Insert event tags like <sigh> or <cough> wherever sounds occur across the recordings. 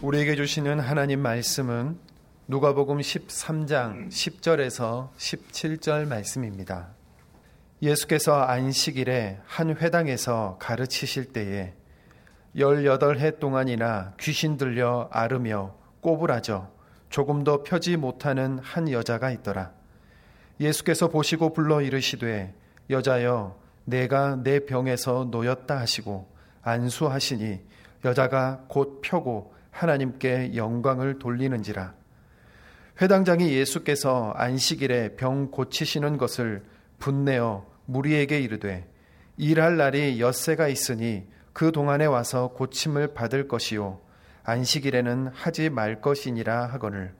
우리에게 주시는 하나님 말씀은 누가복음 13장 10절에서 17절 말씀입니다. 예수께서 안식일에 한 회당에서 가르치실 때에 18해 동안이나 귀신 들려 앓으며 꼬부라져 조금도 펴지 못하는 한 여자가 있더라. 예수께서 보시고 불러 이르시되 여자여 내가 내 병에서 놓였다 하시고 안수하시니 여자가 곧 펴고 하나님께 영광을 돌리는지라. 회당장이 예수께서 안식일에 병 고치시는 것을 분내어 무리에게 이르되 일할 날이 엿새가 있으니 그 동안에 와서 고침을 받을 것이요 안식일에는 하지 말 것이니라 하거늘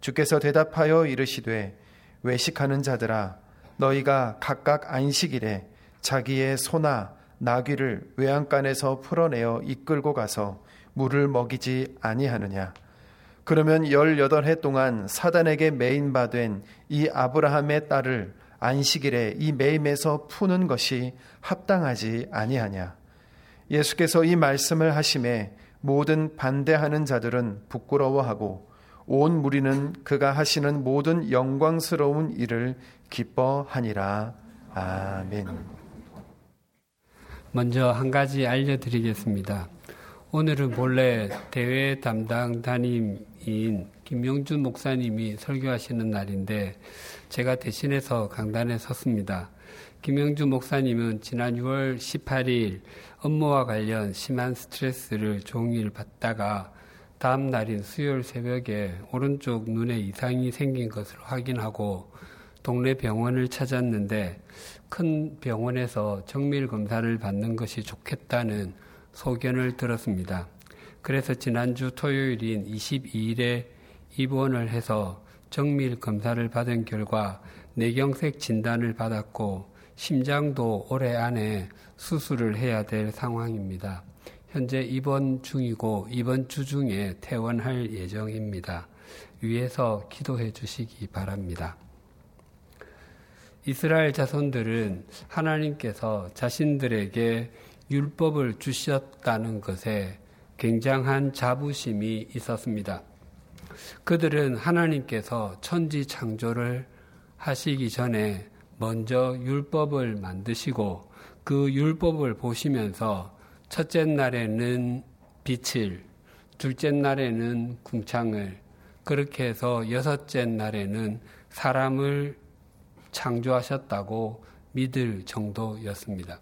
주께서 대답하여 이르시되 외식하는 자들아 너희가 각각 안식일에 자기의 소나 나귀를 외양간에서 풀어내어 이끌고 가서 물을 먹이지 아니하느냐. 그러면 18해 동안 사단에게 매인받은 이 아브라함의 딸을 안식일에 이 매임에서 푸는 것이 합당하지 아니하냐. 예수께서 이 말씀을 하심에 모든 반대하는 자들은 부끄러워하고 온 무리는 그가 하시는 모든 영광스러운 일을 기뻐하니라. 아멘. 먼저 한 가지 알려드리겠습니다. 오늘은 본래 대회 담당 담임인 김영준 목사님이 설교하시는 날인데 제가 대신해서 강단에 섰습니다. 김영준 목사님은 지난 6월 18일 업무와 관련 심한 스트레스를 종일 받다가 다음 날인 수요일 새벽에 오른쪽 눈에 이상이 생긴 것을 확인하고 동네 병원을 찾았는데 큰 병원에서 정밀 검사를 받는 것이 좋겠다는 소견을 들었습니다. 그래서 지난주 토요일인 22일에 입원을 해서 정밀 검사를 받은 결과 뇌경색 진단을 받았고 심장도 올해 안에 수술을 해야 될 상황입니다. 현재 입원 중이고 이번 주 중에 퇴원할 예정입니다. 위에서 기도해 주시기 바랍니다. 이스라엘 자손들은 하나님께서 자신들에게 율법을 주셨다는 것에 굉장한 자부심이 있었습니다. 그들은 하나님께서 천지 창조를 하시기 전에 먼저 율법을 만드시고 그 율법을 보시면서 첫째 날에는 빛을, 둘째 날에는 궁창을, 그렇게 해서 여섯째 날에는 사람을 창조하셨다고 믿을 정도였습니다.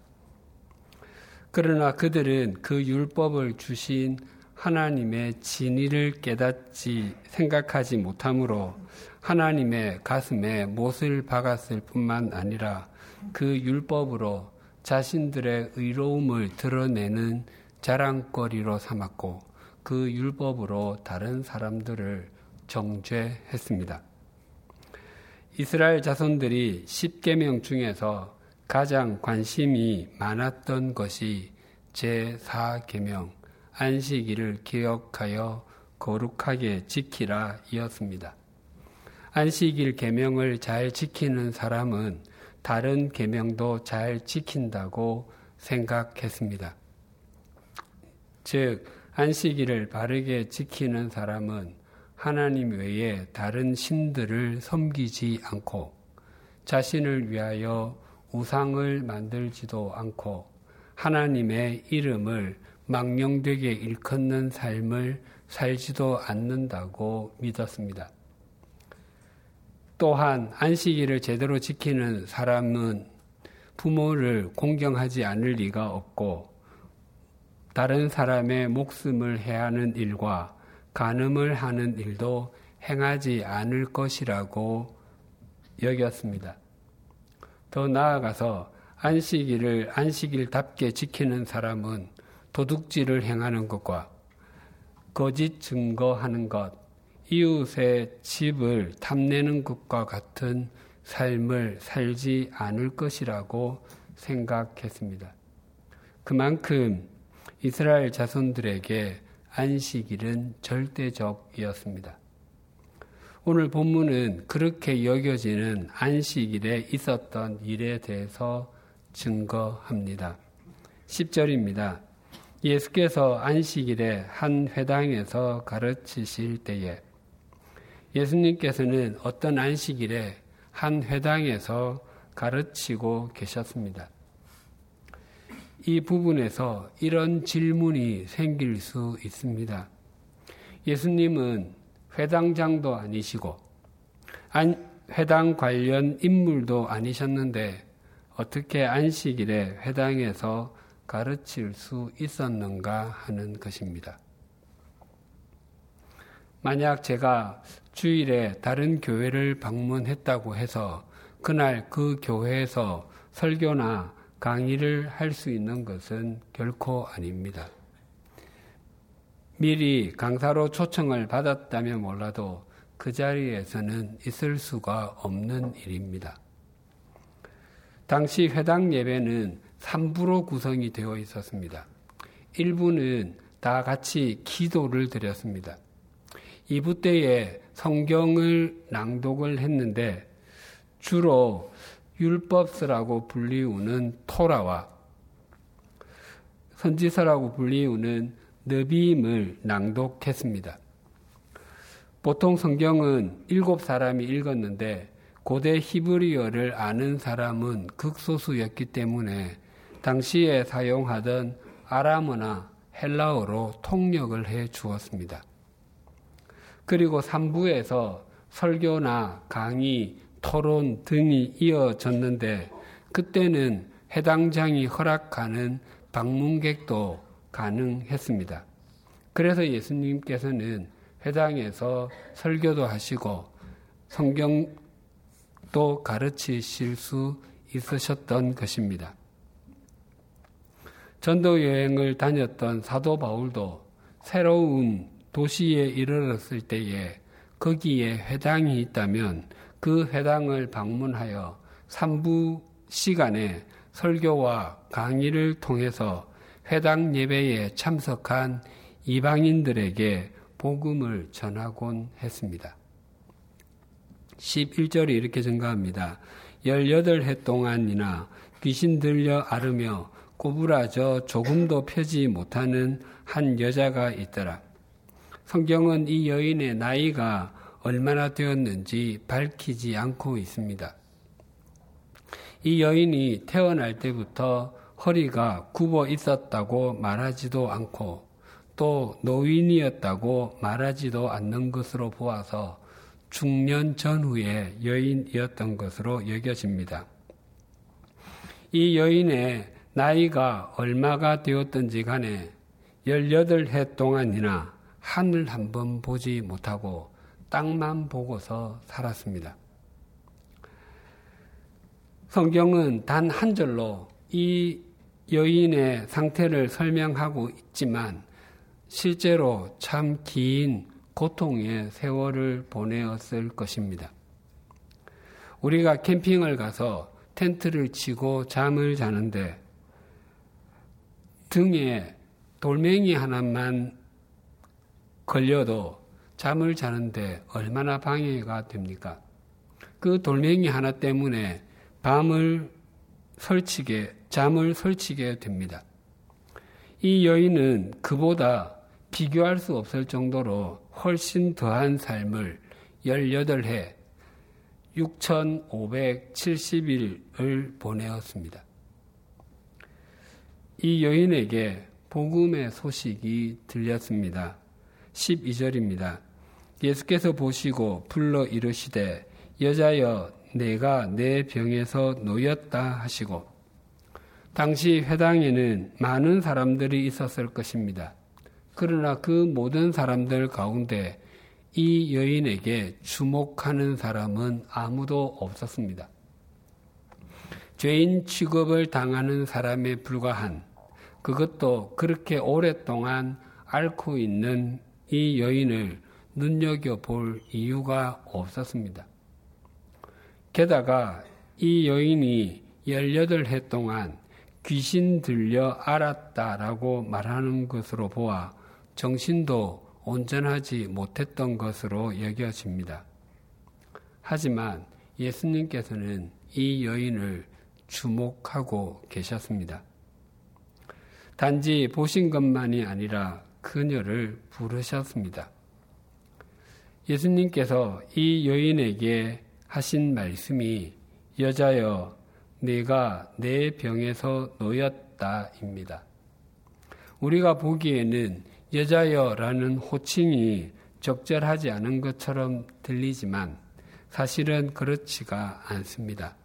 그러나 그들은 그 율법을 주신 하나님의 진리를 깨닫지 생각하지 못하므로 하나님의 가슴에 못을 박았을 뿐만 아니라 그 율법으로 자신들의 의로움을 드러내는 자랑거리로 삼았고 그 율법으로 다른 사람들을 정죄했습니다. 이스라엘 자손들이 십계명 중에서 가장 관심이 많았던 것이 제4계명 안식일을 기억하여 거룩하게 지키라 이었습니다. 안식일 계명을 잘 지키는 사람은 다른 계명도 잘 지킨다고 생각했습니다. 즉 안식일을 바르게 지키는 사람은 하나님 외에 다른 신들을 섬기지 않고 자신을 위하여 우상을 만들지도 않고 하나님의 이름을 망령되게 일컫는 삶을 살지도 않는다고 믿었습니다. 또한 안식일을 제대로 지키는 사람은 부모를 공경하지 않을 리가 없고 다른 사람의 목숨을 해하는 일과 간음을 하는 일도 행하지 않을 것이라고 여겼습니다. 더 나아가서 안식일을 안식일답게 지키는 사람은 도둑질을 행하는 것과 거짓 증거하는 것, 이웃의 집을 탐내는 것과 같은 삶을 살지 않을 것이라고 생각했습니다. 그만큼 이스라엘 자손들에게 안식일은 절대적이었습니다. 오늘 본문은 그렇게 여겨지는 안식일에 있었던 일에 대해서 증거합니다. 10절입니다. 예수께서 안식일에 한 회당에서 가르치실 때에 예수님께서는 어떤 안식일에 한 회당에서 가르치고 계셨습니다. 이 부분에서 이런 질문이 생길 수 있습니다. 예수님은 회당장도 아니시고 회당 관련 인물도 아니셨는데 어떻게 안식일에 회당에서 가르칠 수 있었는가 하는 것입니다. 만약 제가 주일에 다른 교회를 방문했다고 해서 그날 그 교회에서 설교나 강의를 할 수 있는 것은 결코 아닙니다. 미리 강사로 초청을 받았다면 몰라도 그 자리에서는 있을 수가 없는 일입니다. 당시 회당 예배는 3부로 구성이 되어 있었습니다. 1부는 다 같이 기도를 드렸습니다. 2부 때에 성경을 낭독을 했는데 주로 율법서라고 불리우는 토라와 선지서라고 불리우는 느비임을 낭독했습니다. 보통 성경은 일곱 사람이 읽었는데 고대 히브리어를 아는 사람은 극소수였기 때문에 당시에 사용하던 아람어나 헬라어로 통역을 해 주었습니다. 그리고 3부에서 설교나 강의, 토론 등이 이어졌는데 그때는 해당장이 허락하는 방문객도 가능했습니다. 그래서 예수님께서는 회당에서 설교도 하시고 성경도 가르치실 수 있으셨던 것입니다. 전도 여행을 다녔던 사도 바울도 새로운 도시에 이르렀을 때에 거기에 회당이 있다면 그 회당을 방문하여 3부 시간에 설교와 강의를 통해서 회당 예배에 참석한 이방인들에게 복음을 전하곤 했습니다. 11절이 이렇게 증가합니다. 18해 동안이나 귀신 들려 앓으며 꼬부라져 조금도 펴지 못하는 한 여자가 있더라. 성경은 이 여인의 나이가 얼마나 되었는지 밝히지 않고 있습니다. 이 여인이 태어날 때부터 허리가 굽어 있었다고 말하지도 않고 또 노인이었다고 말하지도 않는 것으로 보아서 중년 전후의 여인이었던 것으로 여겨집니다. 이 여인의 나이가 얼마가 되었든지 간에 18해 동안이나 하늘 한 번 보지 못하고 땅만 보고서 살았습니다. 성경은 단 한 절로 이 여인의 상태를 설명하고 있지만 실제로 참 긴 고통의 세월을 보내었을 것입니다. 우리가 캠핑을 가서 텐트를 치고 잠을 자는데 등에 돌멩이 하나만 걸려도 잠을 자는데 얼마나 방해가 됩니까? 그 돌멩이 하나 때문에 밤을 설치게, 잠을 설치게 됩니다. 이 여인은 그보다 비교할 수 없을 정도로 훨씬 더한 삶을 18해 6,570일을 보내었습니다. 이 여인에게 복음의 소식이 들렸습니다. 12절입니다. 예수께서 보시고 불러 이르시되 여자여 내가 내 병에서 놓였다 하시고 당시 회당에는 많은 사람들이 있었을 것입니다. 그러나 그 모든 사람들 가운데 이 여인에게 주목하는 사람은 아무도 없었습니다. 죄인 취급을 당하는 사람에 불과한 그것도 그렇게 오랫동안 앓고 있는 이 여인을 눈여겨볼 이유가 없었습니다. 게다가 이 여인이 18해 동안 귀신 들려 알았다라고 말하는 것으로 보아 정신도 온전하지 못했던 것으로 여겨집니다. 하지만 예수님께서는 이 여인을 주목하고 계셨습니다. 단지 보신 것만이 아니라 그녀를 부르셨습니다. 예수님께서 이 여인에게 하신 말씀이 여자여 내가 내 병에서 놓였다입니다. 우리가 보기에는 여자여라는 호칭이 적절하지 않은 것처럼 들리지만 사실은 그렇지가 않습니다.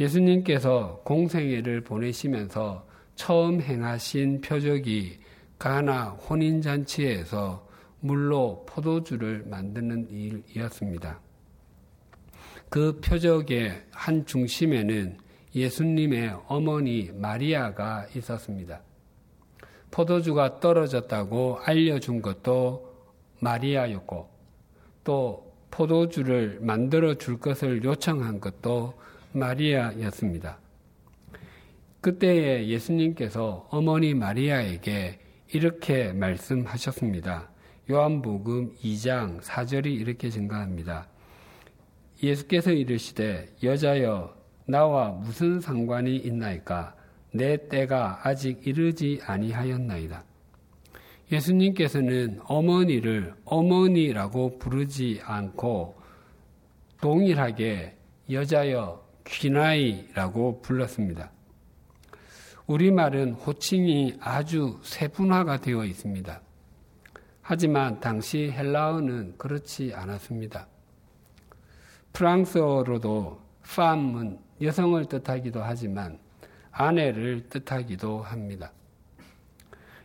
예수님께서 공생애를 보내시면서 처음 행하신 표적이 가나 혼인잔치에서 물로 포도주를 만드는 일이었습니다. 그 표적의 한 중심에는 예수님의 어머니 마리아가 있었습니다. 포도주가 떨어졌다고 알려준 것도 마리아였고 또 포도주를 만들어 줄 것을 요청한 것도 마리아였습니다. 그때에 예수님께서 어머니 마리아에게 이렇게 말씀하셨습니다. 요한복음 2장 4절이 이렇게 증가합니다. 예수께서 이르시되 여자여 나와 무슨 상관이 있나이까 내 때가 아직 이르지 아니하였나이다. 예수님께서는 어머니를 어머니라고 부르지 않고 동일하게 여자여 귀나이라고 불렀습니다. 우리말은 호칭이 아주 세분화가 되어 있습니다. 하지만 당시 헬라어는 그렇지 않았습니다. 프랑스어로도 팜은 여성을 뜻하기도 하지만 아내를 뜻하기도 합니다.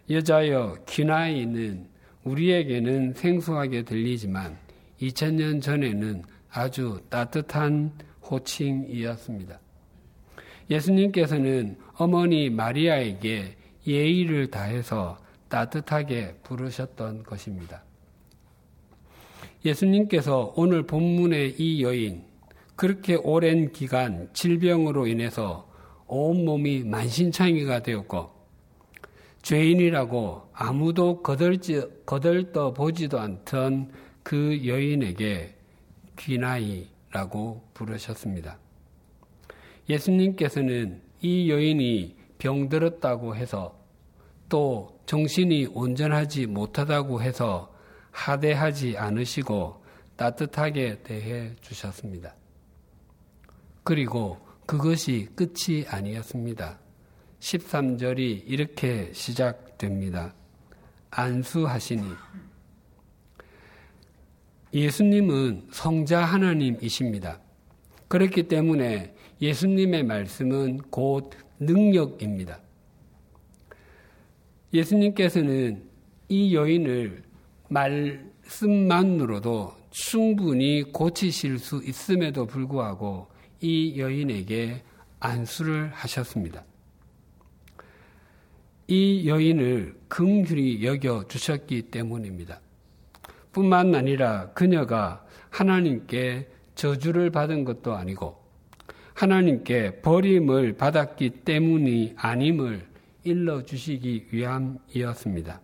여자여 귀나이는 우리에게는 생소하게 들리지만 2000년 전에는 아주 따뜻한 호칭이었습니다. 예수님께서는 어머니 마리아에게 예의를 다해서 따뜻하게 부르셨던 것입니다. 예수님께서 오늘 본문의 이 여인, 그렇게 오랜 기간 질병으로 인해서 온몸이 만신창이가 되었고, 죄인이라고 아무도 거들떠 보지도 않던 그 여인에게 귀나이라고 부르셨습니다. 예수님께서는 이 여인이 병들었다고 해서 또 정신이 온전하지 못하다고 해서 하대하지 않으시고 따뜻하게 대해 주셨습니다. 그리고 그것이 끝이 아니었습니다. 13절이 이렇게 시작됩니다. 안수하시니. 예수님은 성자 하나님이십니다. 그렇기 때문에 예수님의 말씀은 곧 능력입니다. 예수님께서는 이 여인을 말씀만으로도 충분히 고치실 수 있음에도 불구하고 이 여인에게 안수를 하셨습니다. 이 여인을 긍휼히 여겨 주셨기 때문입니다. 뿐만 아니라 그녀가 하나님께 저주를 받은 것도 아니고 하나님께 버림을 받았기 때문이 아님을 일러 주시기 위함이었습니다.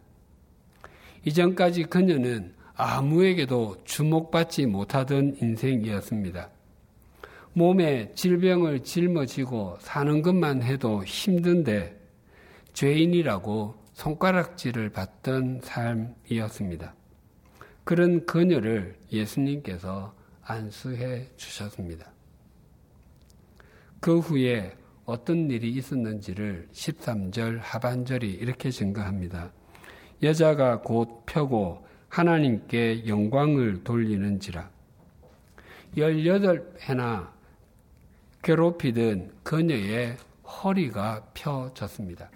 이전까지 그녀는 아무에게도 주목받지 못하던 인생이었습니다. 몸에 질병을 짊어지고 사는 것만 해도 힘든데 죄인이라고 손가락질을 받던 삶이었습니다. 그런 그녀를 예수님께서 안수해 주셨습니다. 그 후에 어떤 일이 있었는지를 13절 하반절이 이렇게 증가합니다. 여자가 곧 펴고 하나님께 영광을 돌리는지라. 18해나 괴롭히던 그녀의 허리가 펴졌습니다.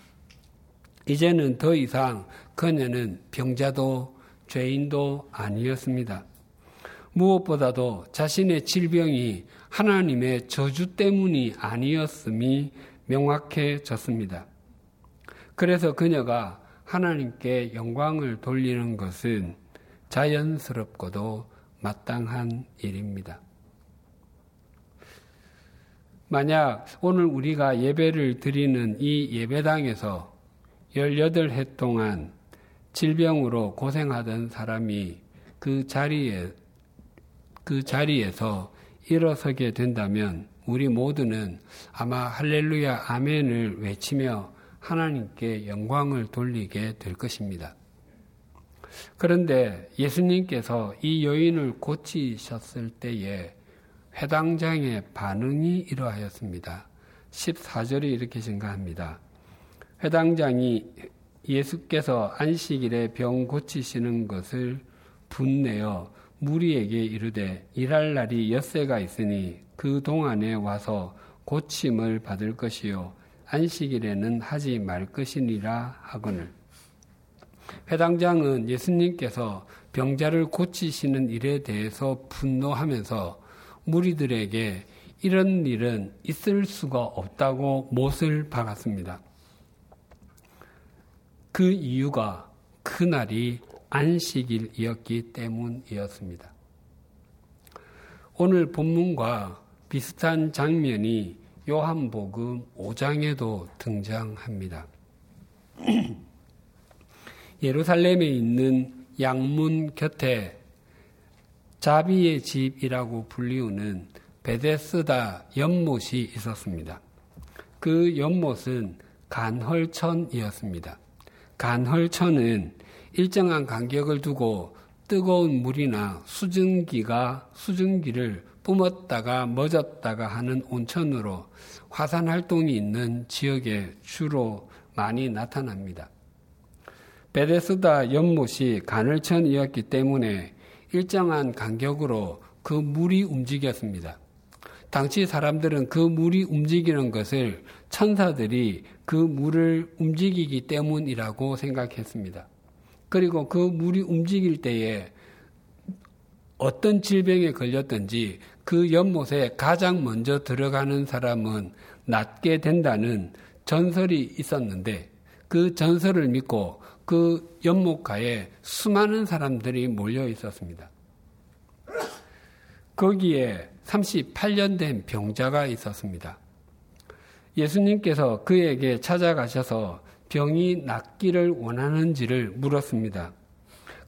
이제는 더 이상 그녀는 병자도 죄인도 아니었습니다. 무엇보다도 자신의 질병이 하나님의 저주 때문이 아니었음이 명확해졌습니다. 그래서 그녀가 하나님께 영광을 돌리는 것은 자연스럽고도 마땅한 일입니다. 만약 오늘 우리가 예배를 드리는 이 예배당에서 18해 동안 질병으로 고생하던 사람이 그 자리에, 그 자리에서 일어서게 된다면 우리 모두는 아마 할렐루야 아멘을 외치며 하나님께 영광을 돌리게 될 것입니다. 그런데 예수님께서 이 여인을 고치셨을 때에 회당장의 반응이 이러하였습니다. 14절이 이렇게 증가합니다. 회당장이 예수께서 안식일에 병 고치시는 것을 분내어 무리에게 이르되 일할 날이 엿새가 있으니 그 동안에 와서 고침을 받을 것이요 안식일에는 하지 말 것이니라 하거늘 회당장은 예수님께서 병자를 고치시는 일에 대해서 분노하면서 무리들에게 이런 일은 있을 수가 없다고 못을 박았습니다. 그 이유가 그날이 안식일이었기 때문이었습니다. 오늘 본문과 비슷한 장면이 요한복음 5장에도 등장합니다. <clears throat> 예루살렘에 있는 양문 곁에 자비의 집이라고 불리우는 베데스다 연못이 있었습니다. 그 연못은 간헐천이었습니다. 간헐천은 일정한 간격을 두고 뜨거운 물이나 수증기가 수증기를 뿜었다가 멎었다가 하는 온천으로 화산 활동이 있는 지역에 주로 많이 나타납니다. 베데스다 연못이 간헐천이었기 때문에 일정한 간격으로 그 물이 움직였습니다. 당시 사람들은 그 물이 움직이는 것을 천사들이 그 물을 움직이기 때문이라고 생각했습니다. 그리고 그 물이 움직일 때에 어떤 질병에 걸렸든지 그 연못에 가장 먼저 들어가는 사람은 낫게 된다는 전설이 있었는데 그 전설을 믿고 그 연못가에 수많은 사람들이 몰려 있었습니다. 거기에 38년 된 병자가 있었습니다. 예수님께서 그에게 찾아가셔서 병이 낫기를 원하는지를 물었습니다.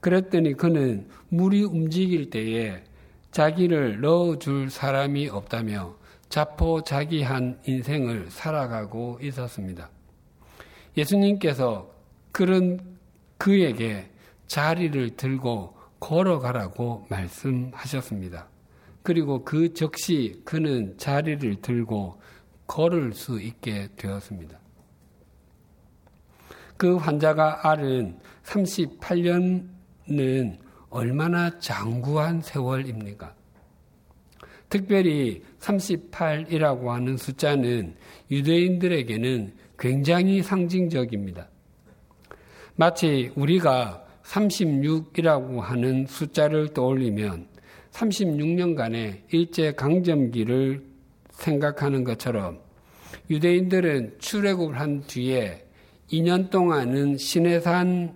그랬더니 그는 물이 움직일 때에 자기를 넣어줄 사람이 없다며 자포자기한 인생을 살아가고 있었습니다. 예수님께서 그런 그에게 자리를 들고 걸어가라고 말씀하셨습니다. 그리고 그 즉시 그는 자리를 들고 걸을 수 있게 되었습니다. 그 환자가 앓은 38년은 얼마나 장구한 세월입니까? 특별히 38이라고 하는 숫자는 유대인들에게는 굉장히 상징적입니다. 마치 우리가 36이라고 하는 숫자를 떠올리면 36년간의 일제 강점기를 생각하는 것처럼 유대인들은 출애굽을 한 뒤에 2년 동안은 시내산에서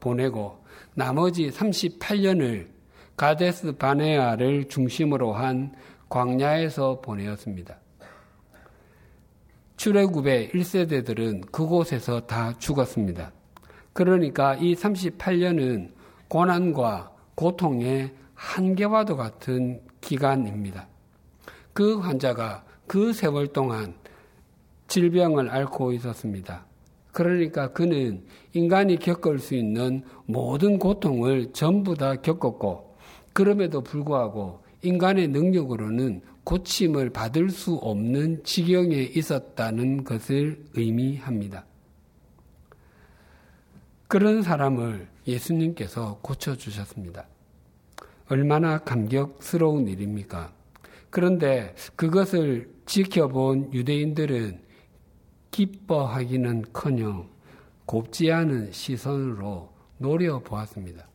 보내고 나머지 38년을 가데스 바네아를 중심으로 한 광야에서 보내었습니다. 출애굽의 1세대들은 그곳에서 다 죽었습니다. 그러니까 이 38년은 고난과 고통의 한계와도 같은 기간입니다. 그 환자가 그 세월 동안 질병을 앓고 있었습니다. 그러니까 그는 인간이 겪을 수 있는 모든 고통을 전부 다 겪었고, 그럼에도 불구하고 인간의 능력으로는 고침을 받을 수 없는 지경에 있었다는 것을 의미합니다. 그런 사람을 예수님께서 고쳐주셨습니다. 얼마나 감격스러운 일입니까? 그런데 그것을 지켜본 유대인들은 기뻐하기는 커녕 곱지 않은 시선으로 노려보았습니다.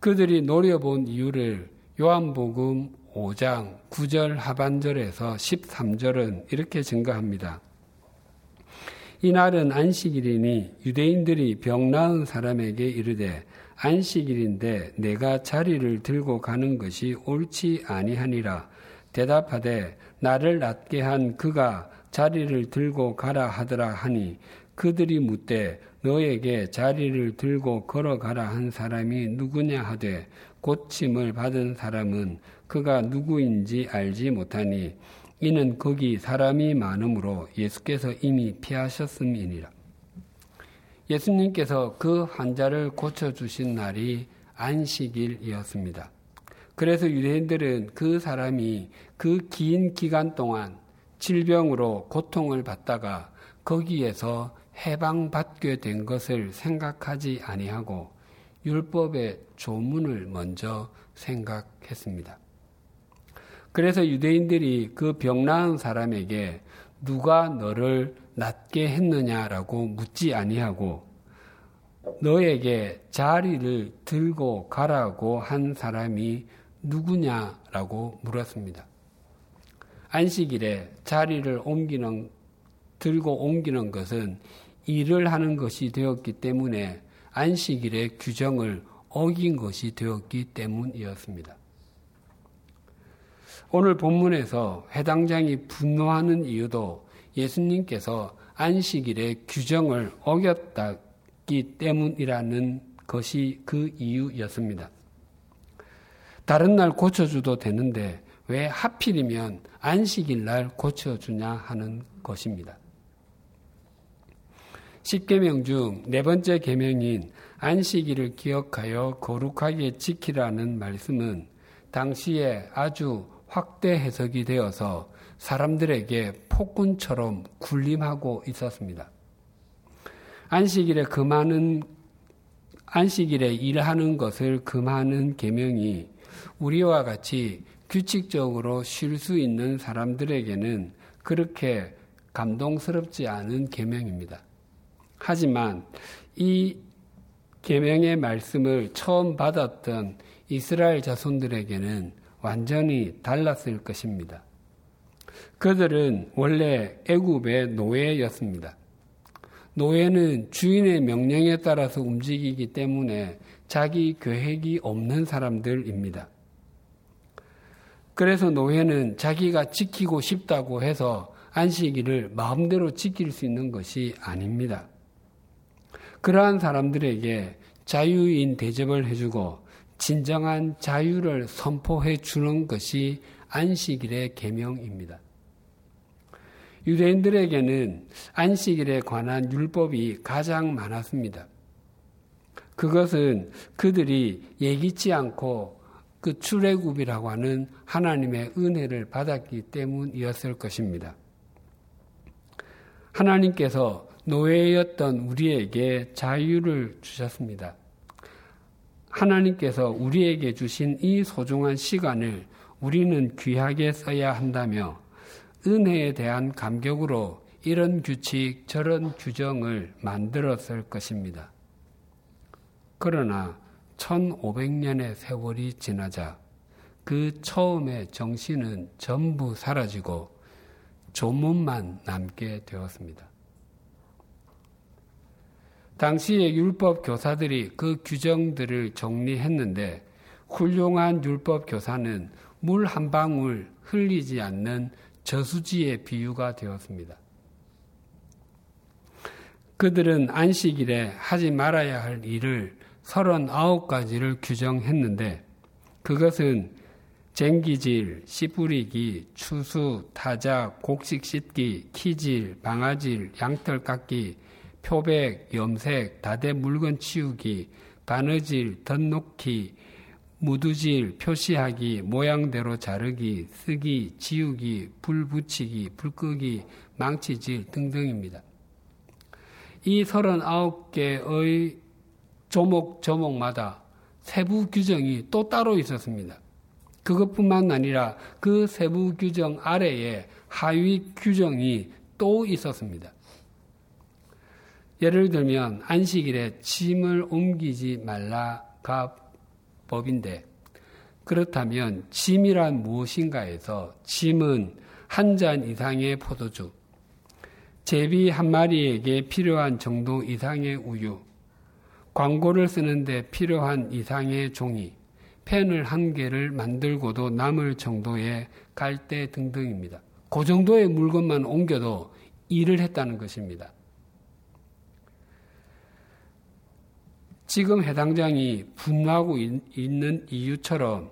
그들이 노려본 이유를 요한복음 5장 9절 하반절에서 13절은 이렇게 증가합니다. 이날은 안식일이니 유대인들이 병 나은 사람에게 이르되 안식일인데 내가 자리를 들고 가는 것이 옳지 아니하니라 대답하되 나를 낫게 한 그가 자리를 들고 가라 하더라 하니 그들이 묻되 너에게 자리를 들고 걸어가라 한 사람이 누구냐 하되 고침을 받은 사람은 그가 누구인지 알지 못하니 이는 거기 사람이 많으므로 예수께서 이미 피하셨음이니라. 예수님께서 그 환자를 고쳐주신 날이 안식일이었습니다. 그래서 유대인들은 그 사람이 그 긴 기간 동안 질병으로 고통을 받다가 거기에서 해방받게 된 것을 생각하지 아니하고 율법의 조문을 먼저 생각했습니다. 그래서 유대인들이 그 병 나은 사람에게 누가 너를 낫게 했느냐라고 묻지 아니하고 너에게 자리를 들고 가라고 한 사람이 누구냐라고 물었습니다. 안식일에 자리를 옮기는 들고 옮기는 것은 일을 하는 것이 되었기 때문에 안식일의 규정을 어긴 것이 되었기 때문이었습니다. 오늘 본문에서 해당장이 분노하는 이유도 예수님께서 안식일의 규정을 어겼다기 때문이라는 것이 그 이유였습니다. 다른 날 고쳐줘도 되는데 왜 하필이면 안식일 날 고쳐주냐 하는 것입니다. 10계명 중 네 번째 계명인 안식일을 기억하여 거룩하게 지키라는 말씀은 당시에 아주 확대 해석이 되어서 사람들에게 폭군처럼 군림하고 있었습니다. 안식일에 금하는 안식일에 일하는 것을 금하는 계명이 우리와 같이 규칙적으로 쉴 수 있는 사람들에게는 그렇게 감동스럽지 않은 계명입니다. 하지만 이 계명의 말씀을 처음 받았던 이스라엘 자손들에게는 완전히 달랐을 것입니다. 그들은 원래 애굽의 노예였습니다. 노예는 주인의 명령에 따라서 움직이기 때문에 자기 계획이 없는 사람들입니다. 그래서 노예는 자기가 지키고 싶다고 해서 안식일을 마음대로 지킬 수 있는 것이 아닙니다. 그러한 사람들에게 자유인 대접을 해주고 진정한 자유를 선포해 주는 것이 안식일의 계명입니다. 유대인들에게는 안식일에 관한 율법이 가장 많았습니다. 그것은 그들이 예기치 않고 그 출애굽이라고 하는 하나님의 은혜를 받았기 때문이었을 것입니다. 하나님께서 노예였던 우리에게 자유를 주셨습니다. 하나님께서 우리에게 주신 이 소중한 시간을 우리는 귀하게 써야 한다며 은혜에 대한 감격으로 이런 규칙, 저런 규정을 만들었을 것입니다. 그러나 1500년의 세월이 지나자 그 처음의 정신은 전부 사라지고 조문만 남게 되었습니다. 당시의 율법 교사들이 그 규정들을 정리했는데 훌륭한 율법 교사는 물 한 방울 흘리지 않는 저수지의 비유가 되었습니다. 그들은 안식일에 하지 말아야 할 일을 39가지를 규정했는데 그것은 쟁기질, 씨 뿌리기, 추수, 타작, 곡식 씻기, 키질, 방아질, 양털 깎기, 표백, 염색, 다대 물건 치우기, 바느질, 덧놓기, 무두질, 표시하기, 모양대로 자르기, 쓰기, 지우기, 불 붙이기, 불 끄기, 망치질 등등입니다. 이 39개의 조목 조목마다 세부 규정이 또 따로 있었습니다. 그것뿐만 아니라 그 세부 규정 아래에 하위 규정이 또 있었습니다. 예를 들면 안식일에 짐을 옮기지 말라가 법인데 그렇다면 짐이란 무엇인가에서 짐은 한 잔 이상의 포도주, 제비 한 마리에게 필요한 정도 이상의 우유, 광고를 쓰는데 필요한 이상의 종이, 펜을 한 개를 만들고도 남을 정도의 갈대 등등입니다. 그 정도의 물건만 옮겨도 일을 했다는 것입니다. 지금 해당장이 분노하고 있는 이유처럼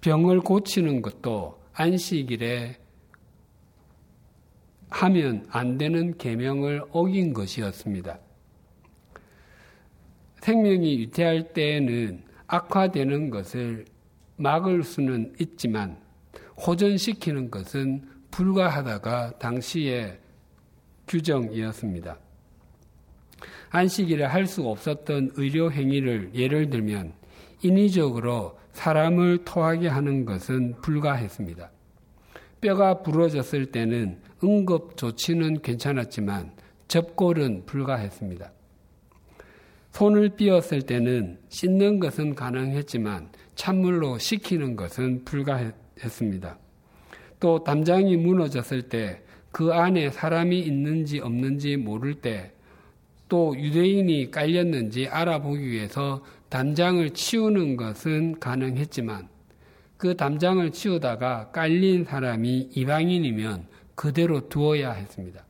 병을 고치는 것도 안식일에 하면 안 되는 계명을 어긴 것이었습니다. 생명이 유태할 때에는 악화되는 것을 막을 수는 있지만 호전시키는 것은 불가하다가 당시의 규정이었습니다. 안식일에 할수 없었던 의료 행위를 예를 들면 인위적으로 사람을 토하게 하는 것은 불가했습니다. 뼈가 부러졌을 때는 응급 조치는 괜찮았지만 접골은 불가했습니다. 손을 삐었을 때는 씻는 것은 가능했지만 찬물로 식히는 것은 불가했습니다. 또 담장이 무너졌을 때 그 안에 사람이 있는지 없는지 모를 때 또 유대인이 깔렸는지 알아보기 위해서 담장을 치우는 것은 가능했지만 그 담장을 치우다가 깔린 사람이 이방인이면 그대로 두어야 했습니다.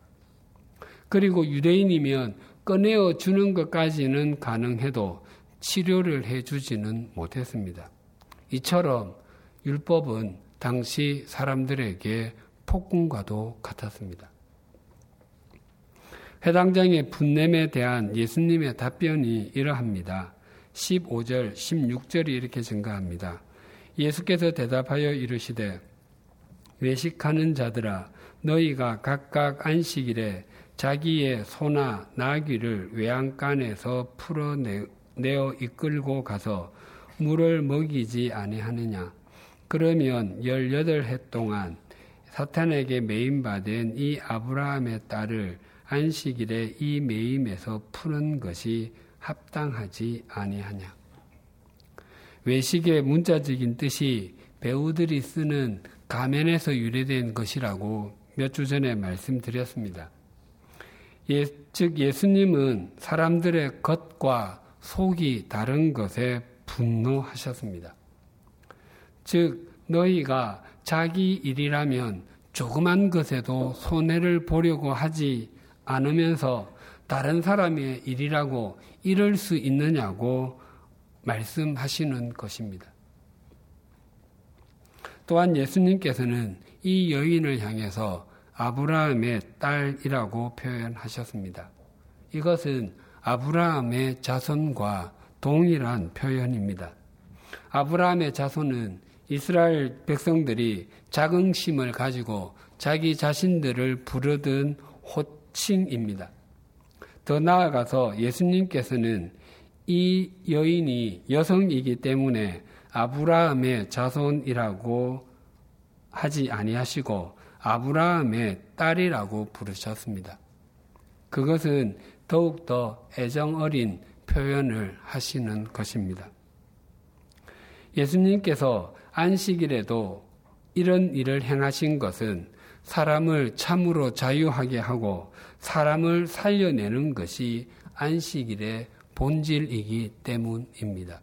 그리고 유대인이면 꺼내어 주는 것까지는 가능해도 치료를 해주지는 못했습니다. 이처럼 율법은 당시 사람들에게 폭군과도 같았습니다. 회당장의 분냄에 대한 예수님의 답변이 이러합니다. 15절, 16절이 이렇게 증가합니다. 예수께서 대답하여 이르시되 외식하는 자들아 너희가 각각 안식일에 자기의 소나 나귀를 외양간에서 풀어내어 이끌고 가서 물을 먹이지 아니하느냐 그러면 18해 동안 사탄에게 매임받은 이 아브라함의 딸을 안식일에 이 매임에서 푸는 것이 합당하지 아니하냐. 외식의 문자적인 뜻이 배우들이 쓰는 가면에서 유래된 것이라고 몇 주 전에 말씀드렸습니다. 예, 즉 예수님은 사람들의 겉과 속이 다른 것에 분노하셨습니다. 즉 너희가 자기 일이라면 조그만 것에도 손해를 보려고 하지 않으면서 다른 사람의 일이라고 이럴 수 있느냐고 말씀하시는 것입니다. 또한 예수님께서는 이 여인을 향해서 아브라함의 딸이라고 표현하셨습니다. 이것은 아브라함의 자손과 동일한 표현입니다. 아브라함의 자손은 이스라엘 백성들이 자긍심을 가지고 자기 자신들을 부르던 호 칭입니다. 더 나아가서 예수님께서는 이 여인이 여성이기 때문에 아브라함의 자손이라고 하지 아니하시고 아브라함의 딸이라고 부르셨습니다. 그것은 더욱더 애정 어린 표현을 하시는 것입니다. 예수님께서 안식일에도 이런 일을 행하신 것은 사람을 참으로 자유하게 하고 사람을 살려내는 것이 안식일의 본질이기 때문입니다.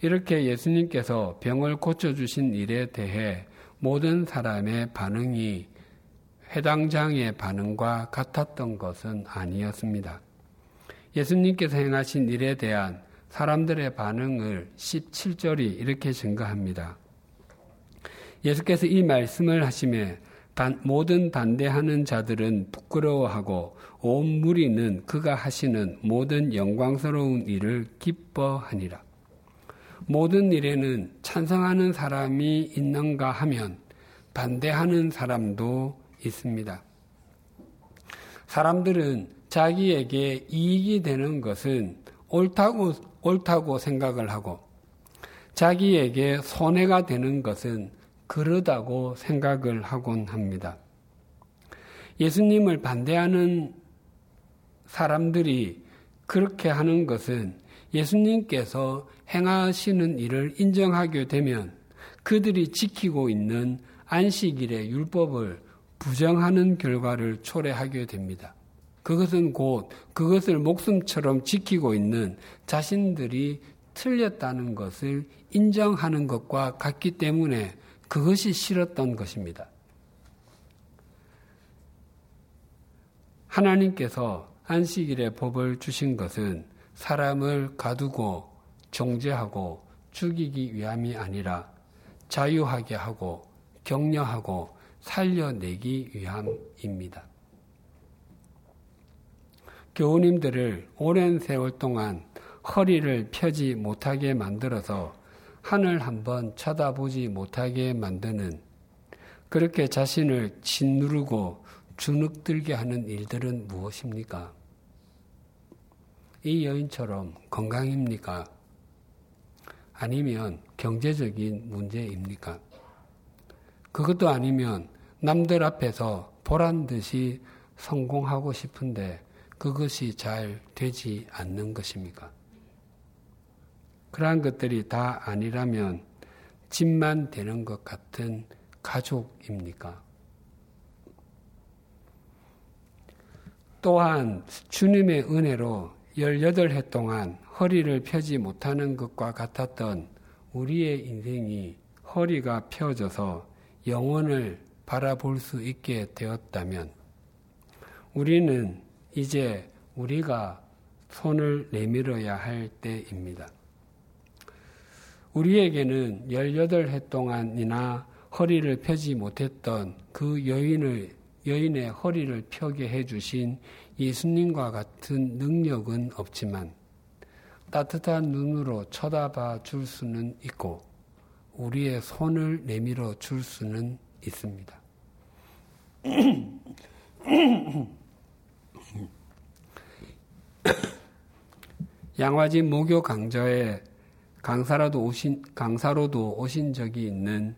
이렇게 예수님께서 병을 고쳐주신 일에 대해 모든 사람의 반응이 회당장의 반응과 같았던 것은 아니었습니다. 예수님께서 행하신 일에 대한 사람들의 반응을 17절이 이렇게 증가합니다. 예수께서 이 말씀을 하심에 모든 반대하는 자들은 부끄러워하고 온 무리는 그가 하시는 모든 영광스러운 일을 기뻐하니라. 모든 일에는 찬성하는 사람이 있는가 하면 반대하는 사람도 있습니다. 사람들은 자기에게 이익이 되는 것은 옳다고, 옳다고 생각을 하고 자기에게 손해가 되는 것은 그러다고 생각을 하곤 합니다. 예수님을 반대하는 사람들이 그렇게 하는 것은 예수님께서 행하시는 일을 인정하게 되면 그들이 지키고 있는 안식일의 율법을 부정하는 결과를 초래하게 됩니다. 그것은 곧 그것을 목숨처럼 지키고 있는 자신들이 틀렸다는 것을 인정하는 것과 같기 때문에 그것이 싫었던 것입니다. 하나님께서 안식일에 법을 주신 것은 사람을 가두고 정죄하고 죽이기 위함이 아니라 자유하게 하고 격려하고 살려내기 위함입니다. 교우님들을 오랜 세월 동안 허리를 펴지 못하게 만들어서 하늘 한번 쳐다보지 못하게 만드는 그렇게 자신을 짓누르고 주눅들게 하는 일들은 무엇입니까? 이 여인처럼 건강입니까? 아니면 경제적인 문제입니까? 그것도 아니면 남들 앞에서 보란 듯이 성공하고 싶은데 그것이 잘 되지 않는 것입니까? 그러한 것들이 다 아니라면 집만 되는 것 같은 가족입니까? 또한 주님의 은혜로 18해 동안 허리를 펴지 못하는 것과 같았던 우리의 인생이 허리가 펴져서 영혼을 바라볼 수 있게 되었다면 우리는 이제 우리가 손을 내밀어야 할 때입니다. 우리에게는 18해 동안이나 허리를 펴지 못했던 그 여인을, 여인의 허리를 펴게 해주신 예수님과 같은 능력은 없지만 따뜻한 눈으로 쳐다봐 줄 수는 있고 우리의 손을 내밀어 줄 수는 있습니다. <clears throat> 양화지 모교 강좌에 강사로도 오신, 강사로도 오신 적이 있는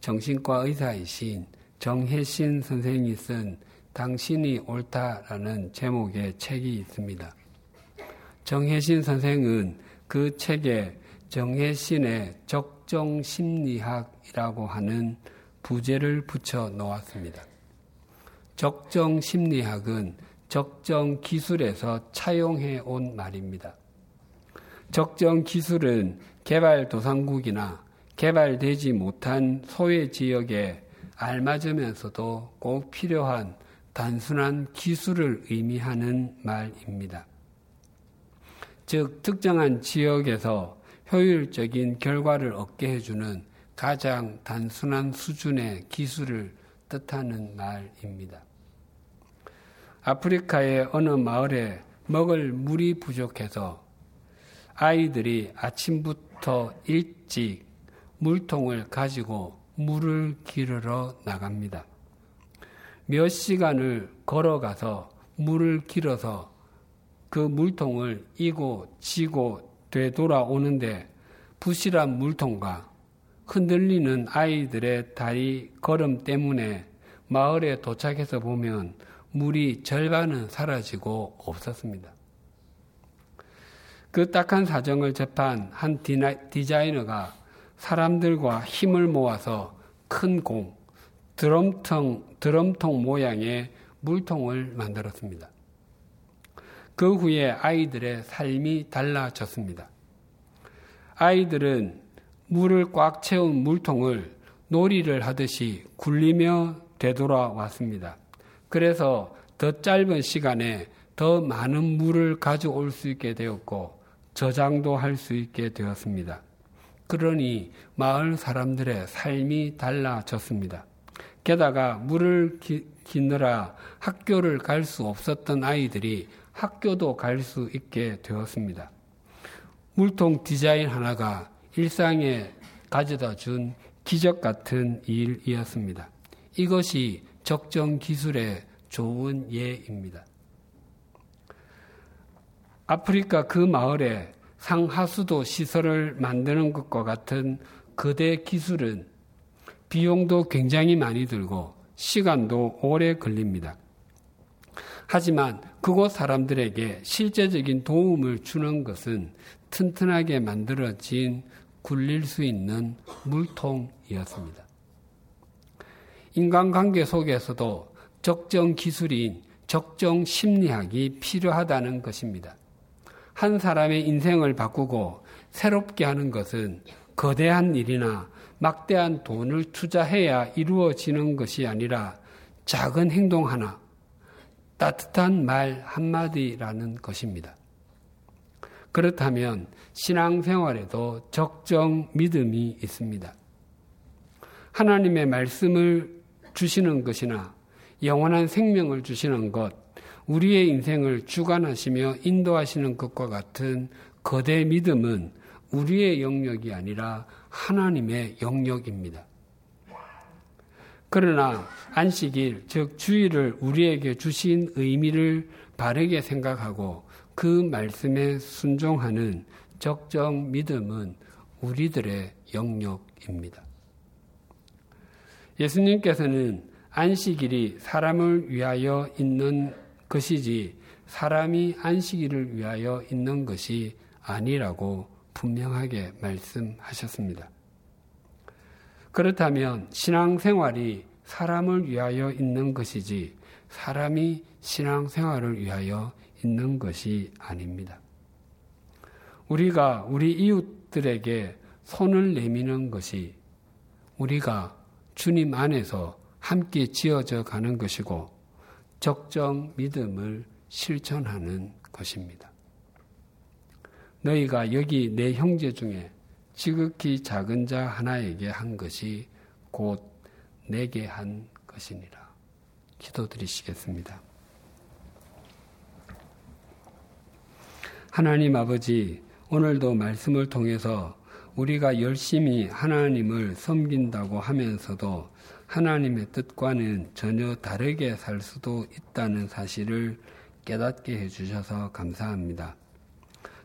정신과 의사이신 정혜신 선생이 쓴 당신이 옳다라는 제목의 책이 있습니다. 정혜신 선생은 그 책에 정혜신의 적정 심리학이라고 하는 부제를 붙여 놓았습니다. 적정 심리학은 적정 기술에서 차용해 온 말입니다. 적정 기술은 개발 도상국이나 개발되지 못한 소외 지역에 알맞으면서도 꼭 필요한 단순한 기술을 의미하는 말입니다. 즉, 특정한 지역에서 효율적인 결과를 얻게 해주는 가장 단순한 수준의 기술을 뜻하는 말입니다. 아프리카의 어느 마을에 먹을 물이 부족해서 아이들이 아침부터 일찍 물통을 가지고 물을 기르러 나갑니다. 몇 시간을 걸어가서 물을 길어서 그 물통을 이고 지고 되돌아오는데 부실한 물통과 흔들리는 아이들의 다리 걸음 때문에 마을에 도착해서 보면 물이 절반은 사라지고 없었습니다. 그 딱한 사정을 접한 한 디자이너가 사람들과 힘을 모아서 큰 공, 드럼통, 드럼통 모양의 물통을 만들었습니다. 그 후에 아이들의 삶이 달라졌습니다. 아이들은 물을 꽉 채운 물통을 놀이를 하듯이 굴리며 되돌아왔습니다. 그래서 더 짧은 시간에 더 많은 물을 가져올 수 있게 되었고 저장도 할 수 있게 되었습니다. 그러니 마을 사람들의 삶이 달라졌습니다. 게다가 물을 기, 기느라 학교를 갈 수 없었던 아이들이 학교도 갈 수 있게 되었습니다. 물통 디자인 하나가 일상에 가져다 준 기적 같은 일이었습니다. 이것이 적정 기술의 좋은 예입니다. 아프리카 그 마을에 상하수도 시설을 만드는 것과 같은 거대 기술은 비용도 굉장히 많이 들고 시간도 오래 걸립니다. 하지만 그곳 사람들에게 실제적인 도움을 주는 것은 튼튼하게 만들어진 굴릴 수 있는 물통이었습니다. 인간관계 속에서도 적정 기술인 적정 심리학이 필요하다는 것입니다. 한 사람의 인생을 바꾸고 새롭게 하는 것은 거대한 일이나 막대한 돈을 투자해야 이루어지는 것이 아니라 작은 행동 하나, 따뜻한 말 한마디라는 것입니다. 그렇다면 신앙생활에도 적정 믿음이 있습니다. 하나님의 말씀을 주시는 것이나 영원한 생명을 주시는 것, 우리의 인생을 주관하시며 인도하시는 것과 같은 거대 믿음은 우리의 영역이 아니라 하나님의 영역입니다. 그러나 안식일, 즉 주일을 우리에게 주신 의미를 바르게 생각하고 그 말씀에 순종하는 적정 믿음은 우리들의 영역입니다. 예수님께서는 안식일이 사람을 위하여 있는 것이지 사람이 안식일을 위하여 있는 것이 아니라고 분명하게 말씀하셨습니다. 그렇다면 신앙생활이 사람을 위하여 있는 것이지 사람이 신앙생활을 위하여 있는 것이 아닙니다. 우리가 우리 이웃들에게 손을 내미는 것이 우리가 주님 안에서 함께 지어져 가는 것이고 적정 믿음을 실천하는 것입니다. 너희가 여기 내 형제 중에 지극히 작은 자 하나에게 한 것이 곧 내게 한 것이니라. 기도드리시겠습니다. 하나님 아버지, 오늘도 말씀을 통해서 우리가 열심히 하나님을 섬긴다고 하면서도 하나님의 뜻과는 전혀 다르게 살 수도 있다는 사실을 깨닫게 해주셔서 감사합니다.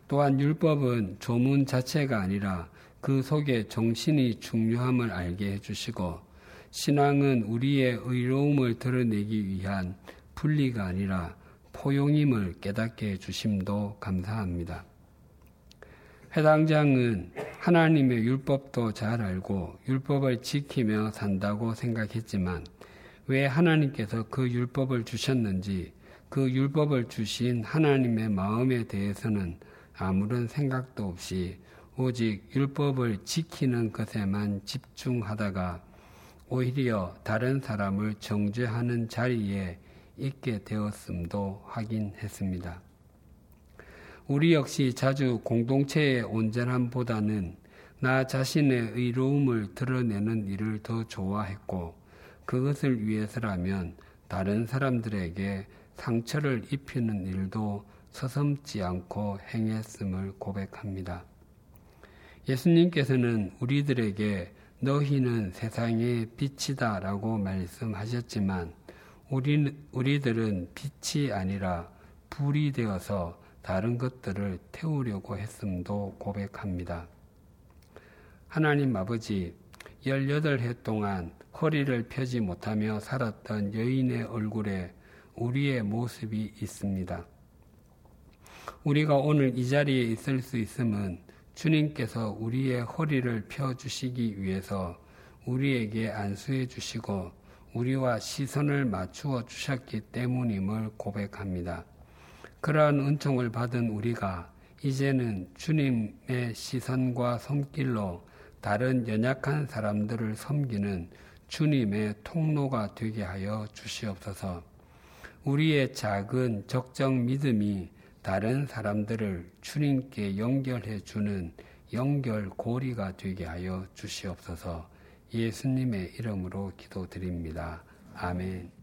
또한 율법은 조문 자체가 아니라 그 속에 정신이 중요함을 알게 해주시고 신앙은 우리의 의로움을 드러내기 위한 분리가 아니라 포용임을 깨닫게 해주심도 감사합니다. 해당장은 하나님의 율법도 잘 알고 율법을 지키며 산다고 생각했지만 왜 하나님께서 그 율법을 주셨는지 그 율법을 주신 하나님의 마음에 대해서는 아무런 생각도 없이 오직 율법을 지키는 것에만 집중하다가 오히려 다른 사람을 정죄하는 자리에 있게 되었음도 확인했습니다. 우리 역시 자주 공동체의 온전함보다는 나 자신의 의로움을 드러내는 일을 더 좋아했고 그것을 위해서라면 다른 사람들에게 상처를 입히는 일도 서슴지 않고 행했음을 고백합니다. 예수님께서는 우리들에게 너희는 세상의 빛이다 라고 말씀하셨지만 우리, 우리들은 빛이 아니라 불이 되어서 다른 것들을 태우려고 했음도 고백합니다. 하나님 아버지, 18해 동안 허리를 펴지 못하며 살았던 여인의 얼굴에 우리의 모습이 있습니다. 우리가 오늘 이 자리에 있을 수 있음은 주님께서 우리의 허리를 펴 주시기 위해서 우리에게 안수해 주시고 우리와 시선을 맞추어 주셨기 때문임을 고백합니다. 그러한 은총을 받은 우리가 이제는 주님의 시선과 손길로 다른 연약한 사람들을 섬기는 주님의 통로가 되게 하여 주시옵소서. 우리의 작은 적정 믿음이 다른 사람들을 주님께 연결해 주는 연결 고리가 되게 하여 주시옵소서 예수님의 이름으로 기도드립니다. 아멘.